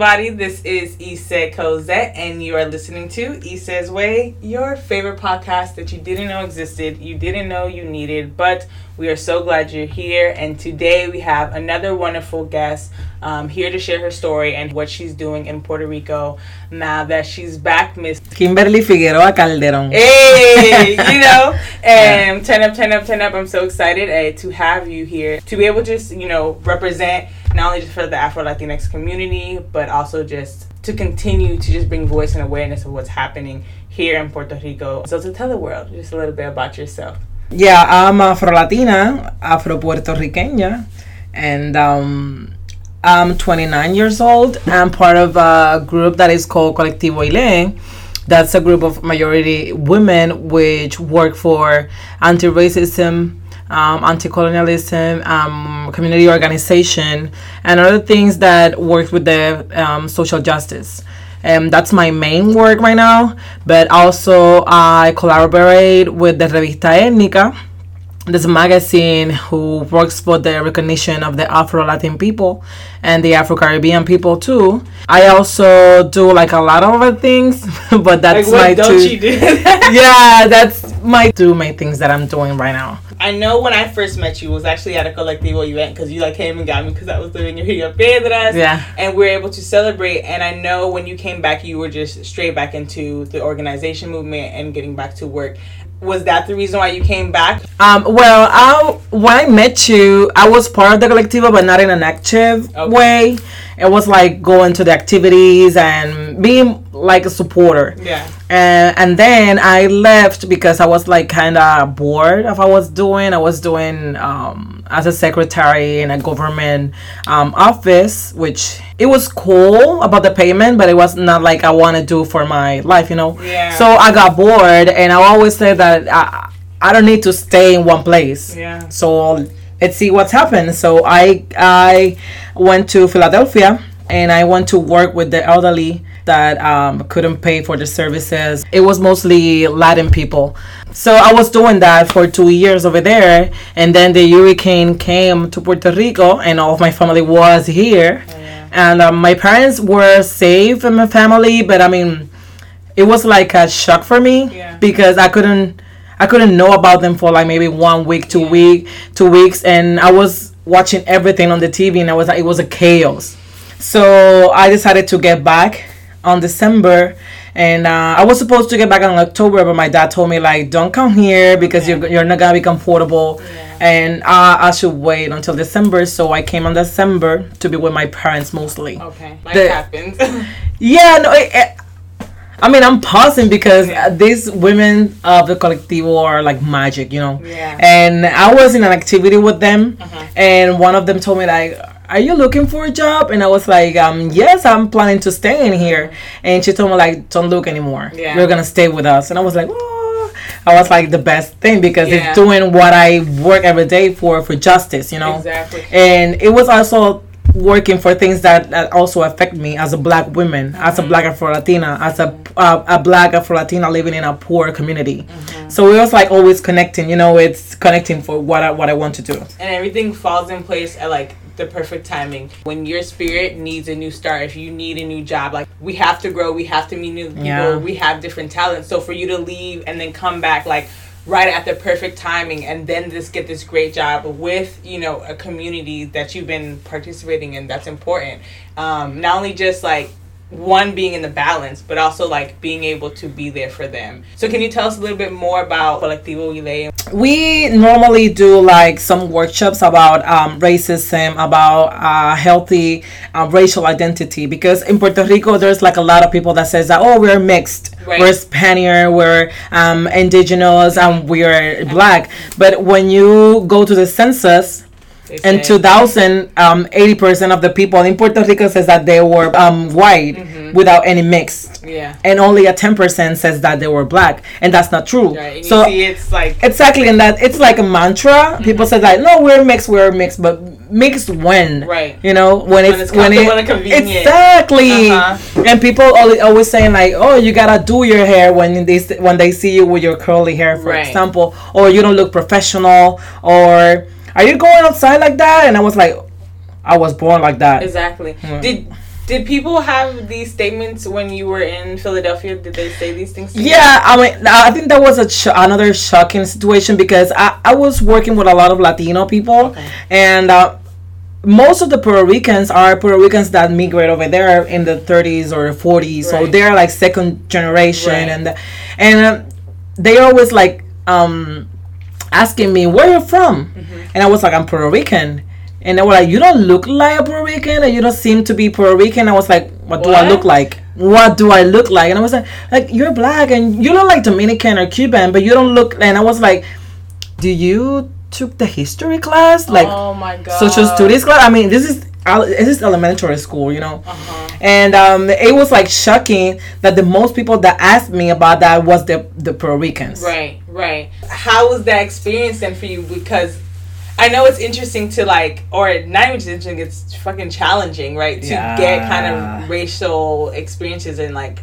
everybody. This is Issa Cosette, and you are listening to Issa's Way, your favorite podcast that you didn't know existed, you didn't know you needed, but we are so glad you're here. And today we have another wonderful guest um, here to share her story and what she's doing in Puerto Rico now that she's back, Miss Kimberly Figueroa Calderón. Hey, you know, and 10 up, 10 up, 10 up. I'm so excited uh, to have you here to be able to just, you know, represent not only just for the Afro Latinx community, but also just to continue to just bring voice and awareness of what's happening here in Puerto Rico. So to tell the world just a little bit about yourself. Yeah, I'm Afro Latina, Afro Puerto Riqueña, and um, I'm 29 years old. I'm part of a group that is called Colectivo Ile. That's a group of majority women which work for anti racism, um, anti colonialism, um, community organization, and other things that work with the um, social justice. Um, that's my main work right now. But also, I collaborate with the Revista Étnica. This magazine who works for the recognition of the Afro Latin people and the Afro Caribbean people too. I also do like a lot of other things, but that's like, my don't two. you do? yeah, that's my two main things that I'm doing right now. I know when I first met you was actually at a Colectivo event because you like came and got me because I was doing your Rio Piedras. Yeah. And we were able to celebrate. And I know when you came back, you were just straight back into the organization movement and getting back to work. Was that the reason why you came back? Um, well, I, when I met you, I was part of the Colectivo, but not in an active Okay. way. It was like going to the activities and being like a supporter. Yeah. And, and then I left because I was like kind of bored of what I was doing. I was doing um, as a secretary in a government um, office, which it was cool about the payment, but it was not like I want to do for my life, you know. Yeah. So I got bored, and I always say that I, I don't need to stay in one place. Yeah. So let's see what's happened. So I I went to Philadelphia and I went to work with the elderly that um, couldn't pay for the services. It was mostly Latin people. So I was doing that for two years over there, and then the hurricane came to Puerto Rico, and all of my family was here. And um, my parents were safe in my family, but I mean, it was like a shock for me Yeah. because I couldn't I couldn't know about them for like maybe one week, two Yeah. week, two weeks, and I was watching everything on the TV, and I was like, it was a chaos. So I decided to get back on December, and uh, I was supposed to get back on October, but my dad told me like, don't come here because you're you're not gonna be comfortable, and uh, I should wait until December. So I came on December to be with my parents mostly. Okay. Life The- happens. Yeah, no, it, it, I mean, I'm pausing because Yeah. these women of the colectivo are like magic, you know. Yeah. And I was in an activity with them, Uh-huh. and one of them told me like, "Are you looking for a job?" And I was like, "Um, yes, I'm planning to stay in here." And she told me like, "Don't look anymore. Yeah. You're gonna stay with us." And I was like, "Oh." I was like the best thing because Yeah. it's doing what I work every day for for justice, you know exactly. and it was also working for things that, that also affect me as a black woman as a black afro latina as a uh, a black afro latina living in a poor community. So it was like always connecting you know it's connecting for what i what i want to do. And everything falls in place at like the perfect timing. When your spirit needs a new start if you need a new job like we have to grow we have to meet new people Yeah. we have different talents. So for you to leave and then come back like right at the perfect timing and then just get this great job with you know a community that you've been participating in that's important. Um, not only just like one being in the balance but also like being able to be there for them so can you tell us a little bit more about colectivo Ile? we normally do like some workshops about um, racism about uh, healthy uh, racial identity because in puerto rico there's like a lot of people that says that oh we're mixed Right. we're spaniard we're um, indigenous and we're black but when you go to the census in say- 2000 um, 80% of the people in puerto rico says that they were um, white without any mixed yeah and only a 10% says that they were black and that's not true Right. So you see it's like Exactly, and that it's like a mantra. People say like, "No, we're mixed, we're mixed," but mixed when, Right. You know, when, it's it's when it convenient. exactly. Uh-huh. And people always, always saying like, "Oh, you gotta do your hair when they when they see you with your curly hair, for Right. example, or you don't look professional, or are you going outside like that?" And I was like, "I was born like that." exactly. Hmm. Did Did people have these statements when you were in Philadelphia? Did they say these things? To you? Yeah, I mean, I think that was a sh- another shocking situation because I, I was working with a lot of Latino people, Okay. and uh, most of the Puerto Ricans are Puerto Ricans that migrate over there in the 30s or 40s, so they're like second generation, Right. and and um, they always like um, asking me where you're from, Mm-hmm. and I was like I'm Puerto Rican. And they were like, "You don't look like a Puerto Rican, and you don't seem to be Puerto Rican." I was like, "What do I look like? What do I look like?" And I was like, "Like you're black, and you look like Dominican or Cuban, but you don't look." And I was like, "Do you took the history class, like oh my god. social studies class? I mean, this is this is elementary school, you know." Uh-huh. And um, it was like shocking that the most people that asked me about that was the the Puerto Ricans. Right, right. How was that experience then for you? Because I know it's interesting to like, or not even just interesting, it's fucking challenging, right? To get kind of racial experiences and like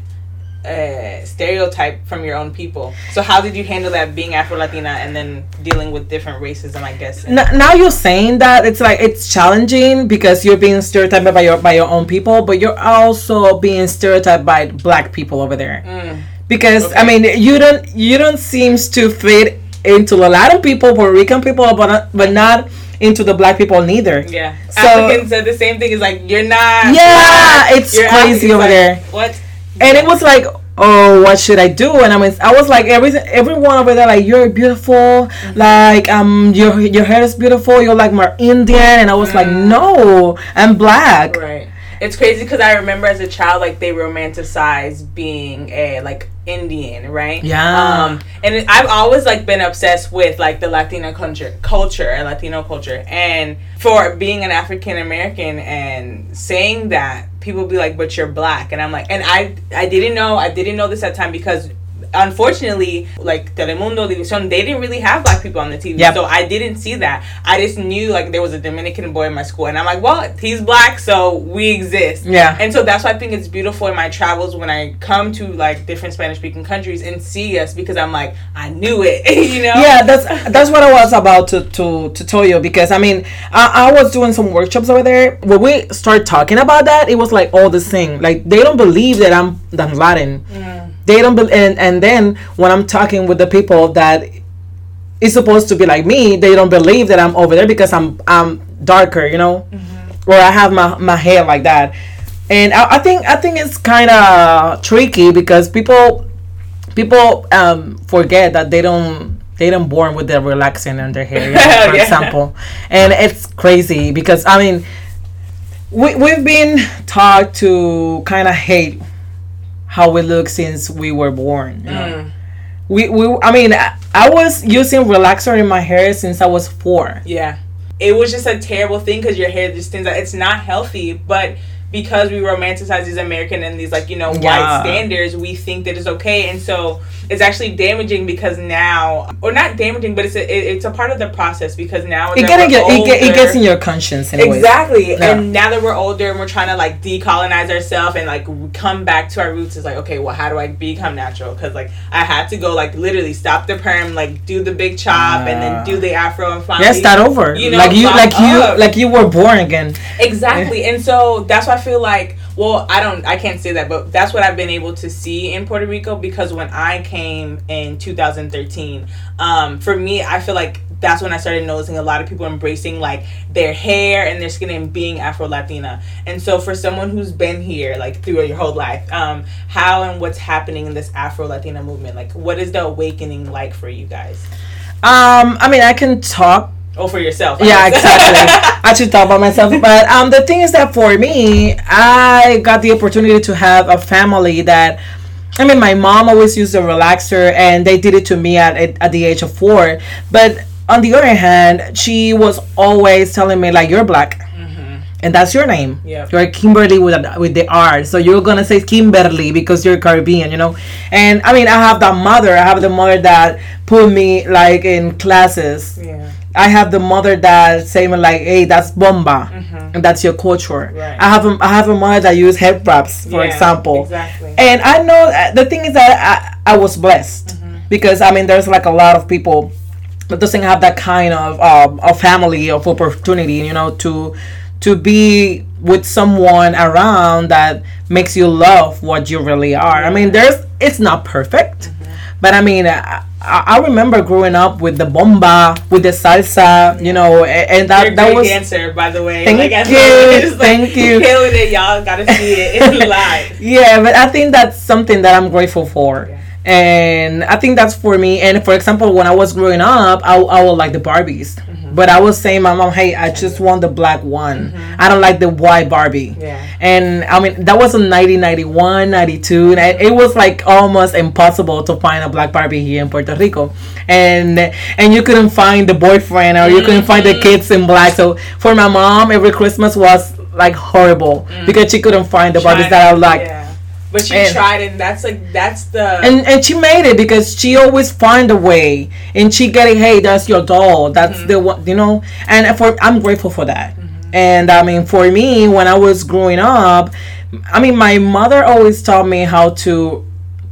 uh, stereotype from your own people. So how did you handle that being Afro Latina and then dealing with different racism? I guess. N- now you're saying that it's like it's challenging because you're being stereotyped by your by your own people, but you're also being stereotyped by black people over there. Mm, Because I mean, you don't you don't seems to fit into a lot of people, Puerto Rican people, but not, but not into the black people neither. yeah. So- Africans said the same thing. Is like you're not. Yeah, black, it's you're crazy African." over It's there. like, What? And it was like, oh, what should I do? And I mean, I was like, everything, everyone over there, like, you're beautiful, like, um, your your hair is beautiful, you're like more Indian, and I was like, no, I'm black. Right. It's crazy because I remember as a child, like they romanticize being a like Indian, right? Yeah. Um, and I've always like been obsessed with like the Latino culture, culture and Latino culture, and for being an African American and saying that people be like, "But you're black," and I'm like, and I I didn't know I didn't know this at time because. Unfortunately, like Telemundo, Univision, they didn't really have black people on the TV, Yep. so I didn't see that. I just knew like there was a Dominican boy in my school, and I'm like, well, he's black, so we exist. Yeah. And so that's why I think it's beautiful in my travels when I come to like different Spanish speaking countries and see us because I'm like, I knew it, you know? Yeah, that's that's what I was about to to, to tell you because I mean I, I was doing some workshops over there. When we started talking about that, it was like all the same. Like they don't believe that I'm that I'm Latin. They don't be- and and then when I'm talking with the people that is supposed to be like me, they don't believe that I'm over there because I'm I'm darker, you know, or I have my my hair like that. And I, I think I think it's kind of tricky because people people um, forget that they don't they don't born with the relaxing in their hair, you know, for Yeah. example, and it's crazy because I mean we we've been taught to kind of hate how we look since we were born. You know? Mm. We we I mean I, I was using relaxer in my hair since I was four. Yeah. It was just a terrible thing because your hair just thins out. It's not healthy, but because we romanticize these American and these like you know Yeah. white standards, we think that it's okay, and so it's actually damaging because now, or not damaging, but it's a it, it's a part of the process because now It get in it, get, it gets in your conscience anyways. Exactly. Yeah. And now that we're older and we're trying to like decolonize ourselves and like come back to our roots, it's like, okay, well, how do I become natural? Because like I had to go like literally stop the perm, like do the big chop, and then do the afro and finally Yeah, start over. You know, like you, like you, like you were born again. Exactly. And so that's why I feel like, well, I don't, I can't say that, but that's what I've been able to see in Puerto Rico because when I came in 2013, um, for me, I feel like that's when I started noticing a lot of people embracing like their hair and their skin and being Afro Latina. And so for someone who's been here like through your whole life, um, how and what's happening in this Afro Latina movement? Like, what is the awakening like for you guys? Um, I mean, I can talk Oh, for yourself. I yeah guess. exactly i should talk about myself but um the thing is that for me i got the opportunity to have a family that i mean my mom always used a relaxer and they did it to me at, at, at the age of four but on the other hand she was always telling me like you're black and that's your name. Yeah. You're Kimberly with a, with the R, so you're gonna say Kimberly because you're Caribbean, you know. And I mean, I have that mother. I have the mother that put me like in classes. yeah. I have the mother that say me like, "Hey, that's bomba, and that's your culture." Mm-hmm. Right. I have a, I have a mother that use head wraps, for Yeah, example. Exactly. And I know uh, the thing is that I, I was blessed Mm-hmm. because I mean, there's like a lot of people that doesn't have that kind of um, of family of opportunity, you know, to to be with someone around that makes you love what you really are. I mean, there's it's not perfect, but I mean, I, I remember growing up with the bomba, with the salsa, you know, and, and that You're that great was dancer, by the way. Thank like, you, like, thank you. Killing it, y'all. Gotta see it in live. yeah, but I think that's something that I'm grateful for. Yeah. And I think that's for me. And for example, when I was growing up, I, I would like the Barbies. Mm-hmm. But I was saying, my mom, hey, I just want the black one. I don't like the white Barbie. Mm-hmm. Yeah. And I mean, that was in 1991, 92. And it was like almost impossible to find a black Barbie here in Puerto Rico. And and you couldn't find the boyfriend or you couldn't find Mm-hmm. the kids in black. So for my mom, every Christmas was like horrible because she couldn't find the Barbies that I like. Mm. Yeah. But she And- tried, and that's like that's the and and she made it because she always find a way. And she get it hey that's your doll. That's Mm-hmm. the one you know? And for i'm grateful for that. And i mean for me when i was growing up i mean my mother always taught me how to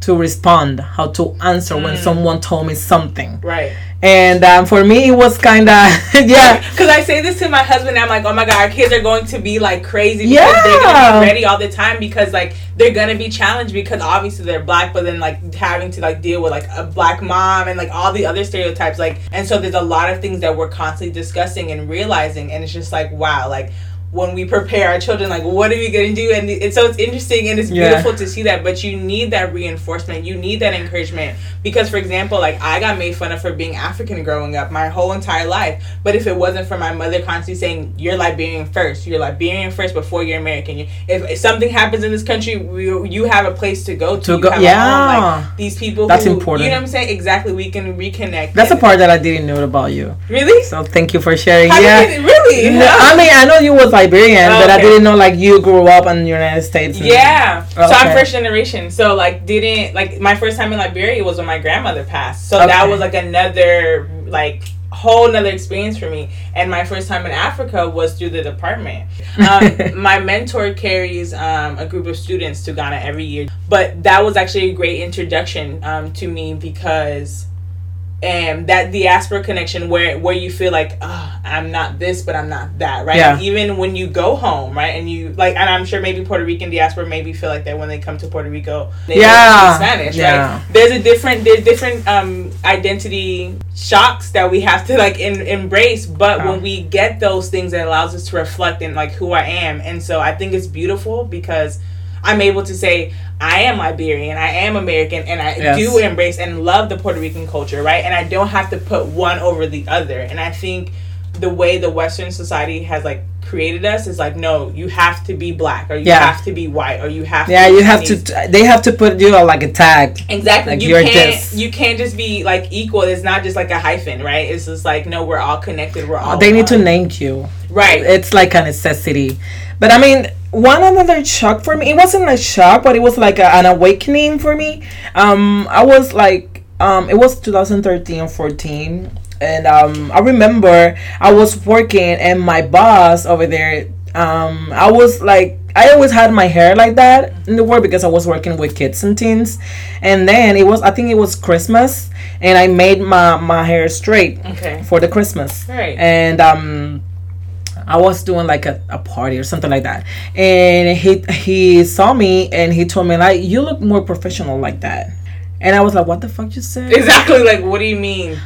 to respond how to answer when Mm. someone told me something right. and um, for me it was kind of yeah Because I say this to my husband, I'm like, oh my god, our kids are going to be like crazy because they're gonna be ready all the time because like they're gonna be challenged because obviously they're black, but then like having to like deal with like a black mom and like all the other stereotypes, like, and so there's a lot of things that we're constantly discussing and realizing, and it's just like wow, like. When we prepare our children, like, what are we gonna do? And it's so it's interesting and it's Yeah. beautiful to see that. But you need that reinforcement. You need that encouragement because, for example, like I got made fun of for being African growing up my whole entire life. But if it wasn't for my mother constantly saying, "You're Liberian first. You're Liberian first before you're American. If, if something happens in this country, we, you have a place to go to. To go- yeah. home. Like these people. That's who, important. You know what I'm saying? Exactly. We can reconnect. that's a And- part that i didn't know about you Really? so thank you for sharing How yeah really? No, I mean, I know you was Liberian, but I didn't know like you grew up in the United States. Yeah. So I'm first generation. So like didn't like my first time in Liberia was when my grandmother passed. So that was like another like whole another experience for me. And my first time in Africa was through the department. Um, my mentor carries um, a group of students to Ghana every year. But that was actually a great introduction um, to me because and that diaspora connection where where you feel like oh, I'm not this but I'm not that right Yeah. even when you go home right and you like and I'm sure maybe Puerto Rican diaspora maybe feel like that when they come to Puerto Rico they Yeah. Spanish Yeah. right there's a different there's different um identity shocks that we have to like in, embrace but when we get those things it allows us to reflect in like who I am and so I think it's beautiful because I'm able to say I am Liberian, I am American, and I Yes. do embrace and love the Puerto Rican culture, right? And I don't have to put one over the other. And I think the way the Western society has like created us is like, no, you have to be black, or you Yeah. have to be white, or you have Yeah, to be you have to. They have to put you on like a tag. Exactly. Like, you can't this. you can't just be like equal. It's not just like a hyphen, right? It's just like no, we're all connected. We're oh, all They need to name you. right. It's like a necessity. But I mean, one another shock for me. It wasn't a shock, but it was like a, an awakening for me. Um, I was like, um, it was 2013 or 14, and um, I remember I was working, and my boss over there, um, I was like. I always had my hair like that in the work because I was working with kids and teens, and then it was I think it was Christmas, and I made my my hair straight Okay. for the Christmas. Right. And um I was doing like a, a party or something like that. And he he saw me and he told me like you look more professional like that. And I was like, What the fuck you said? Exactly. Like, what do you mean?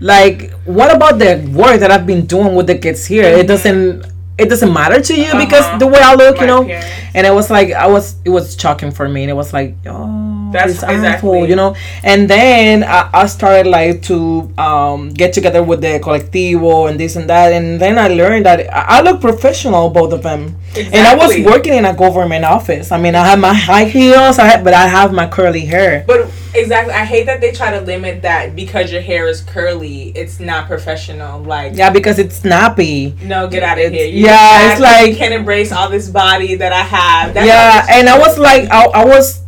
Like, what about the work that I've been doing with the kids here? It mm-hmm. doesn't it doesn't matter to you because Uh-huh. the way I look, My you know. appearance. And it was like I was it was shocking for me and it was like, oh That's this exactly- asshole, you know. And then I, I started like to um, get together with the colectivo and this and that, and then I learned that I, I look professional, both of them. And I was working in a government office. I mean, I had my high heels, I have, but I have my curly hair. But exactly, I hate that they try to limit that because your hair is curly. It's not professional. Like, Yeah, because it's snappy. no, get out of here. You yeah, it's you like- can't embrace all this body that I have. That's yeah, and I was like, I, I was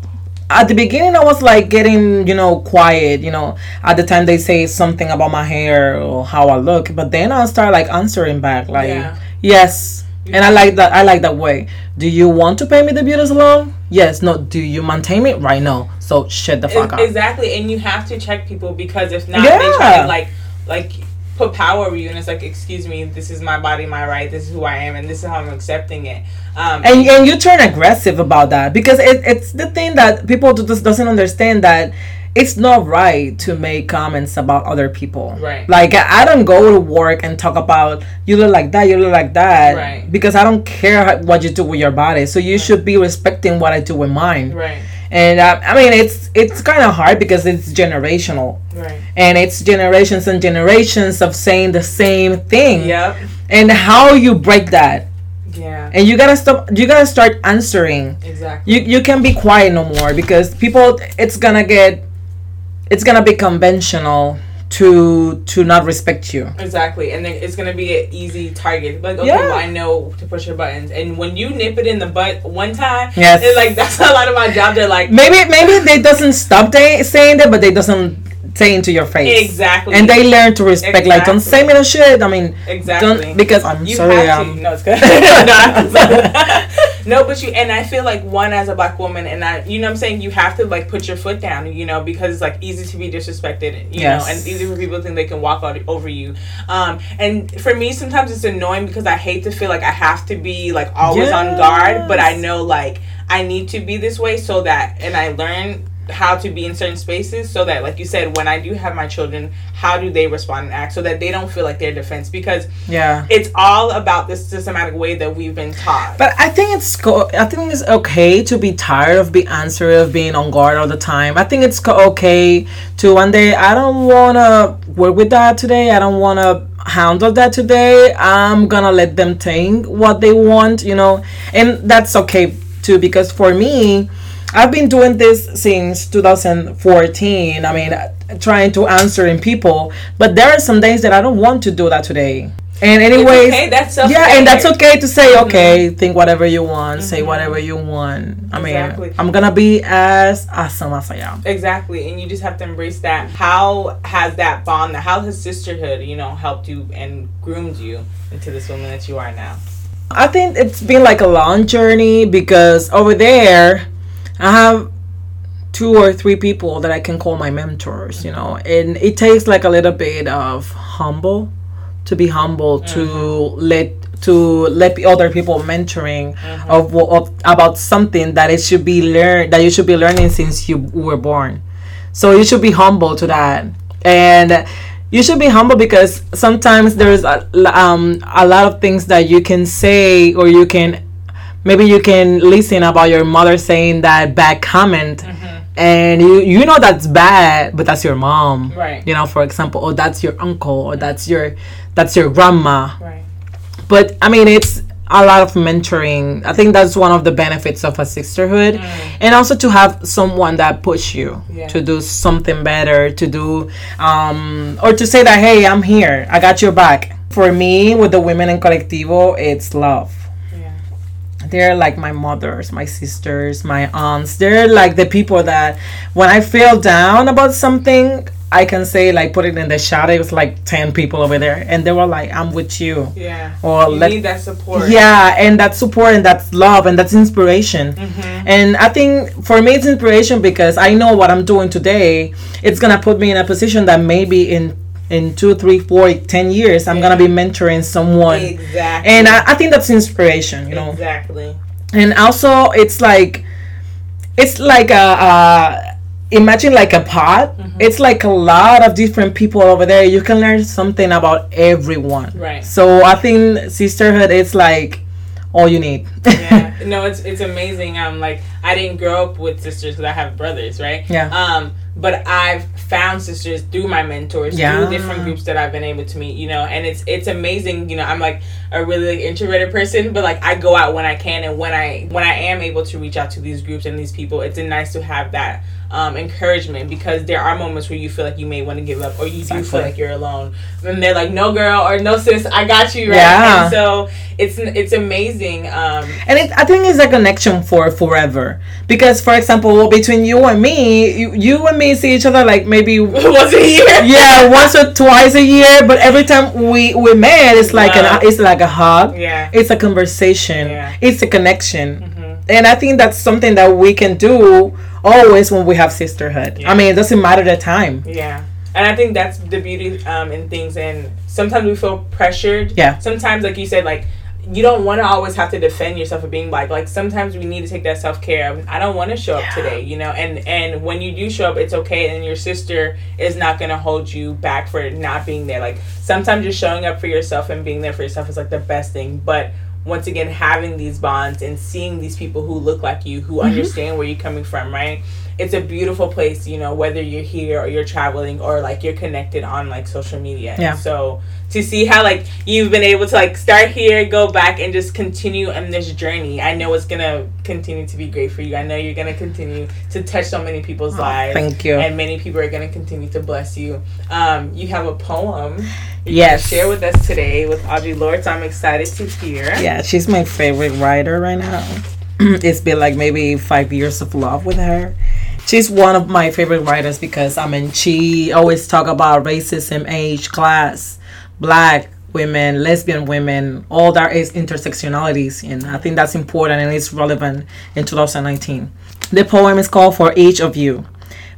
at the beginning, I was like getting, you know, quiet. You know, at the time they say something about my hair or how I look, but then I start like answering back, like, Yeah. yes. And I like that. I like that way. Do you want to pay me the beauty salon? Yes. No. Do you maintain it? Right. now? So shut the fuck up. exactly, and you have to check people because if not, they try to like, like put power over you and it's like excuse me this is my body my right this is who i am and this is how i'm accepting it um, and, and you turn aggressive about that because it, it's the thing that people just doesn't understand that it's not right to make comments about other people. Right. Like I don't go to work and talk about you look like that, you look like that. Right. Because I don't care what you do with your body. So you right. should be respecting what I do with mine. Right. And uh, I mean, it's it's kind of hard because it's generational. Right. And it's generations and generations of saying the same thing. Yep. And how you break that. Yeah. And you gotta stop. You gotta start answering. Exactly. You you can't be quiet no more because people. It's gonna get it's gonna be conventional to to not respect you. Exactly, and then it's gonna be an easy target. Like, okay, yeah. well, I know to push your buttons, and when you nip it in the butt one time, yes, it's like that's a lot of my job. They're like, maybe maybe they doesn't stop they, saying that, but they doesn't say into your face. Exactly. And they learn to respect. Exactly. Like, don't say me no shit. I mean, exactly. because I'm you sorry. Have to. No, it's good. no, but you and I feel like one as a black woman, and I, you know, what I'm saying you have to like put your foot down, you know, because it's like easy to be disrespected, you yes. know, and easy for people to think they can walk out over you. Um, and for me, sometimes it's annoying because I hate to feel like I have to be like always yes. on guard, but I know like I need to be this way so that, and I learn how to be in certain spaces so that like you said when i do have my children how do they respond and act so that they don't feel like they're defense? Because yeah. it's all about this systematic way that we've been taught. But i think it's co- i think it's okay to be tired of being answering of being on guard all the time. I think it's co- okay to one day i don't want to work with that today. I don't want to handle that today. I'm gonna let them think what they want you know? And that's okay too because for me I've been doing this since 2014. I mean, trying to answer in people, but there are some days that I don't want to do that today. And anyways, okay, that's okay. yeah, and that's okay to say okay, mm-hmm. think whatever you want, mm-hmm. say whatever you want. I mean, exactly. I'm gonna be as awesome as I am. Exactly, and you just have to embrace that. How has that bond, how has sisterhood, you know, helped you and groomed you into this woman that you are now? I think it's been like a long journey because over there I have two or three people that I can call my mentors, you know, and it takes like a little bit of humble to be humble mm-hmm. to let to let other people mentoring mm-hmm. of, of about something that it should be learned that you should be learning since you were born. So you should be humble to that, and you should be humble because sometimes there's a, um, a lot of things that you can say or you can maybe you can listen about your mother saying that bad comment. Mm-hmm. and you you know that's bad but that's your mom. Right. You know for example or that's your uncle or that's your that's your grandma. Right. But i mean it's a lot of mentoring. I think that's one of the benefits of a sisterhood. Mm. and also to have someone that push you yeah. to do something better to do um or to say that hey i'm here. I got your back. For me with the women in colectivo it's love they're like my mothers, my sisters, my aunts. They're like the people that when I feel down about something, I can say like put it in the shadow. It was like ten people over there, and they were like, "I'm with you." Yeah. Or you let, need that support. Yeah, and that support and that's love and that's inspiration. Mm-hmm. And I think for me it's inspiration because I know what I'm doing today. It's gonna put me in a position that maybe in in two, three, four, ten years, I'm yeah. gonna be mentoring someone. Exactly. And I, I think that's inspiration, you know. Exactly. And also, it's like, it's like a, a imagine like a pot. Mm-hmm. It's like a lot of different people over there. You can learn something about everyone. Right. So I think sisterhood is like all you need. yeah. No, it's it's amazing. Um, like I didn't grow up with sisters because I have brothers, right? Yeah. Um but I've found sisters through my mentors, yeah. through different groups that I've been able to meet, you know, and it's it's amazing, you know, I'm like a really like, introverted person, but like I go out when I can and when I when I am able to reach out to these groups and these people, it's nice to have that um, encouragement because there are moments where you feel like you may want to give up or you exactly. do feel like you're alone. And they're like, no girl or no sis, I got you, right? Yeah. And so it's it's amazing. Um, and it, I think it's a connection for forever because, for example, between you and me, you, you and me see each other like maybe once a year. yeah, once or twice a year. But every time we we met, it's like an it's like a hug. Yeah. It's a conversation. Yeah. It's a connection. Mm-hmm. And I think that's something that we can do always when we have sisterhood. Yeah. I mean, it doesn't matter the time. Yeah. and I think that's the beauty um, in things. And sometimes we feel pressured. Yeah. Sometimes, like you said, like you don't want to always have to defend yourself of being black. Like sometimes we need to take that self care. I don't want to show up today, you know. And and when you do show up, it's okay. And your sister is not gonna hold you back for not being there. Like sometimes just showing up for yourself and being there for yourself is like the best thing. But once again, having these bonds and seeing these people who look like you, who mm-hmm. understand where you're coming from, right? It's a beautiful place, you know, whether you're here or you're traveling or like you're connected on like social media. Yeah. And so to see how like you've been able to like start here, go back and just continue on this journey, I know it's gonna continue to be great for you. I know you're gonna continue to touch so many people's oh, lives. Thank you. And many people are gonna continue to bless you. Um, you have a poem. yes. Share with us today with Audre Lorde. So I'm excited to hear. Yeah, she's my favorite writer right now. it's been like maybe five years of love with her she's one of my favorite writers because I mean she always talk about racism, age, class, black women, lesbian women, all that is intersectionalities, and I think that's important and it's relevant in 2019. The poem is called For Each of You.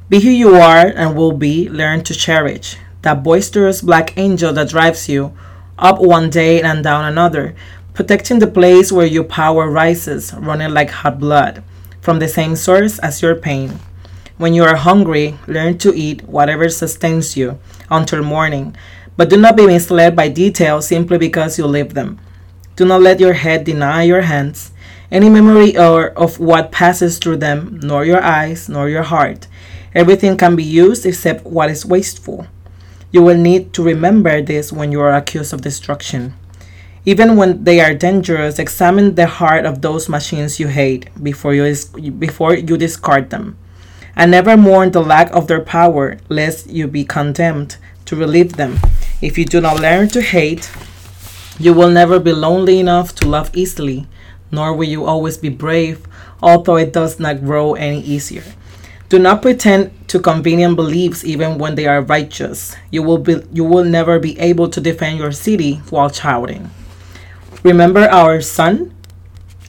Be who you are and will be, learn to cherish that boisterous black angel that drives you up one day and down another, protecting the place where your power rises, running like hot blood from the same source as your pain. When you are hungry, learn to eat whatever sustains you until morning, but do not be misled by details simply because you live them. Do not let your head deny your hands any memory or of what passes through them, nor your eyes, nor your heart. Everything can be used except what is wasteful. You will need to remember this when you are accused of destruction. Even when they are dangerous, examine the heart of those machines you hate before you, before you discard them and never mourn the lack of their power, lest you be condemned to relieve them. If you do not learn to hate, you will never be lonely enough to love easily, nor will you always be brave, although it does not grow any easier. Do not pretend to convenient beliefs even when they are righteous. You will be you will never be able to defend your city while shouting. Remember our sun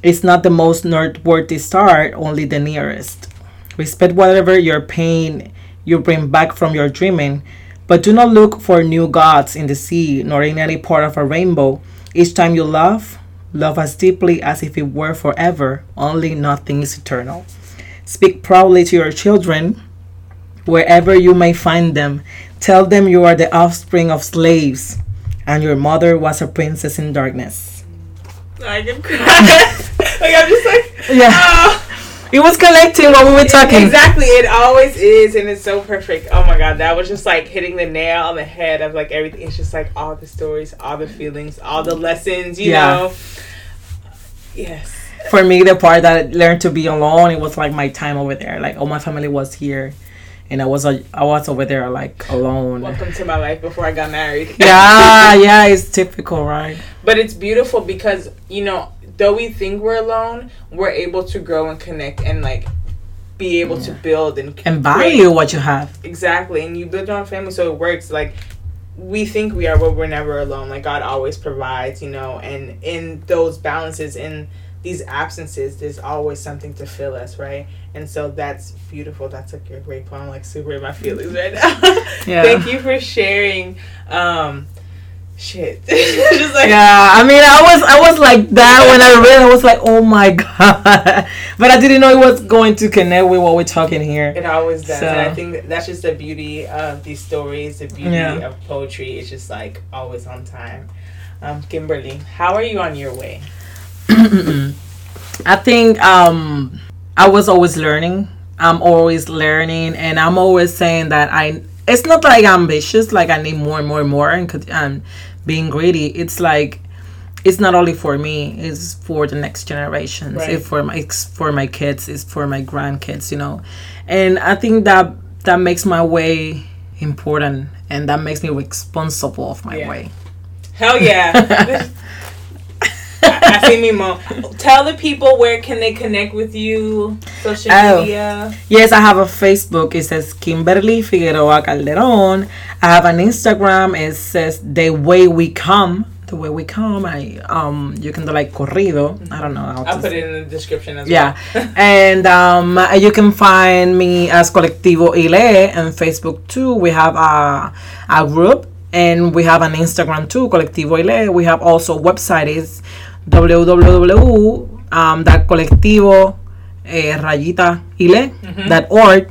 is not the most noteworthy star, only the nearest. Respect whatever your pain you bring back from your dreaming, but do not look for new gods in the sea nor in any part of a rainbow. Each time you love, love as deeply as if it were forever, only nothing is eternal. Speak proudly to your children, wherever you may find them. Tell them you are the offspring of slaves, and your mother was a princess in darkness. I can cry. like I'm just like yeah. Oh. It was collecting what we were talking. Exactly, it always is, and it's so perfect. Oh my god, that was just like hitting the nail on the head of like everything. It's just like all the stories, all the feelings, all the lessons. You yeah. know. Yes. For me, the part that I learned to be alone, it was like my time over there. Like all my family was here, and I was uh, I was over there like alone. Welcome to my life before I got married. yeah, yeah, it's typical, right? But it's beautiful because you know though we think we're alone, we're able to grow and connect and like be able yeah. to build and and value what you have. Exactly, and you build your own family, so it works. Like we think we are, but we're never alone. Like God always provides, you know, and in those balances, in these absences, there's always something to fill us, right? And so that's beautiful. That's like a great poem. like super in my feelings right now. yeah. Thank you for sharing. Um, shit. like, yeah, I mean, I was I was like that when I read. I was like, oh my god, but I didn't know it was going to connect with what we're talking here. It always does, so. and I think that's just the beauty of these stories, the beauty yeah. of poetry. It's just like always on time. Um, Kimberly, how are you on your way? I think um, I was always learning. I'm always learning, and I'm always saying that I it's not like ambitious like i need more and more and more and um, being greedy it's like it's not only for me it's for the next generations right. it's for my it's for my kids it's for my grandkids you know and i think that that makes my way important and that makes me responsible of my yeah. way hell yeah I see me. Tell the people where can they connect with you, social oh, media. Yes, I have a Facebook. It says Kimberly Figueroa Calderón. I have an Instagram. It says The Way We Come the way we come. I um you can do like corrido. I don't know. I'll put it in the description as Yeah, well. and um, you can find me as Colectivo Ile on Facebook too. We have a, a group and we have an Instagram too, Colectivo Ile. We have also website is www um, that colectivo eh, rayita ile dot org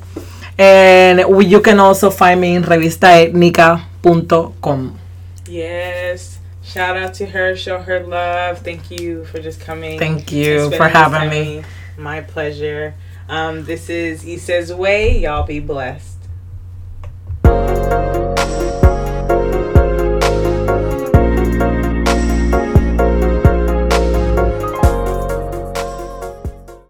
and we, you can also find me in revistaetnica.com. Yes. Shout out to her. Show her love. Thank you for just coming. Thank you for having me. My pleasure. Um, this is Issa's Way. Y'all be blessed.